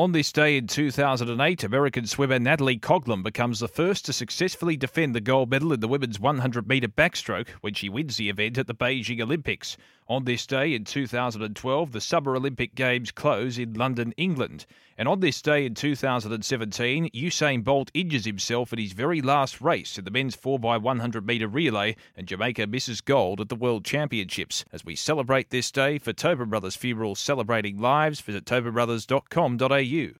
On this day in 2008, American swimmer Natalie Coughlin becomes the first to successfully defend the gold medal in the women's 100 metre backstroke when she wins the event at the Beijing Olympics. On this day in 2012, the Summer Olympic Games close in London, England. And on this day in 2017, Usain Bolt injures himself in his very last race in the men's 4x100 metre relay, and Jamaica misses gold at the World Championships. As we celebrate this day for Tobin Brothers Funeral Celebrating Lives, visit tobinbrothers.com.au.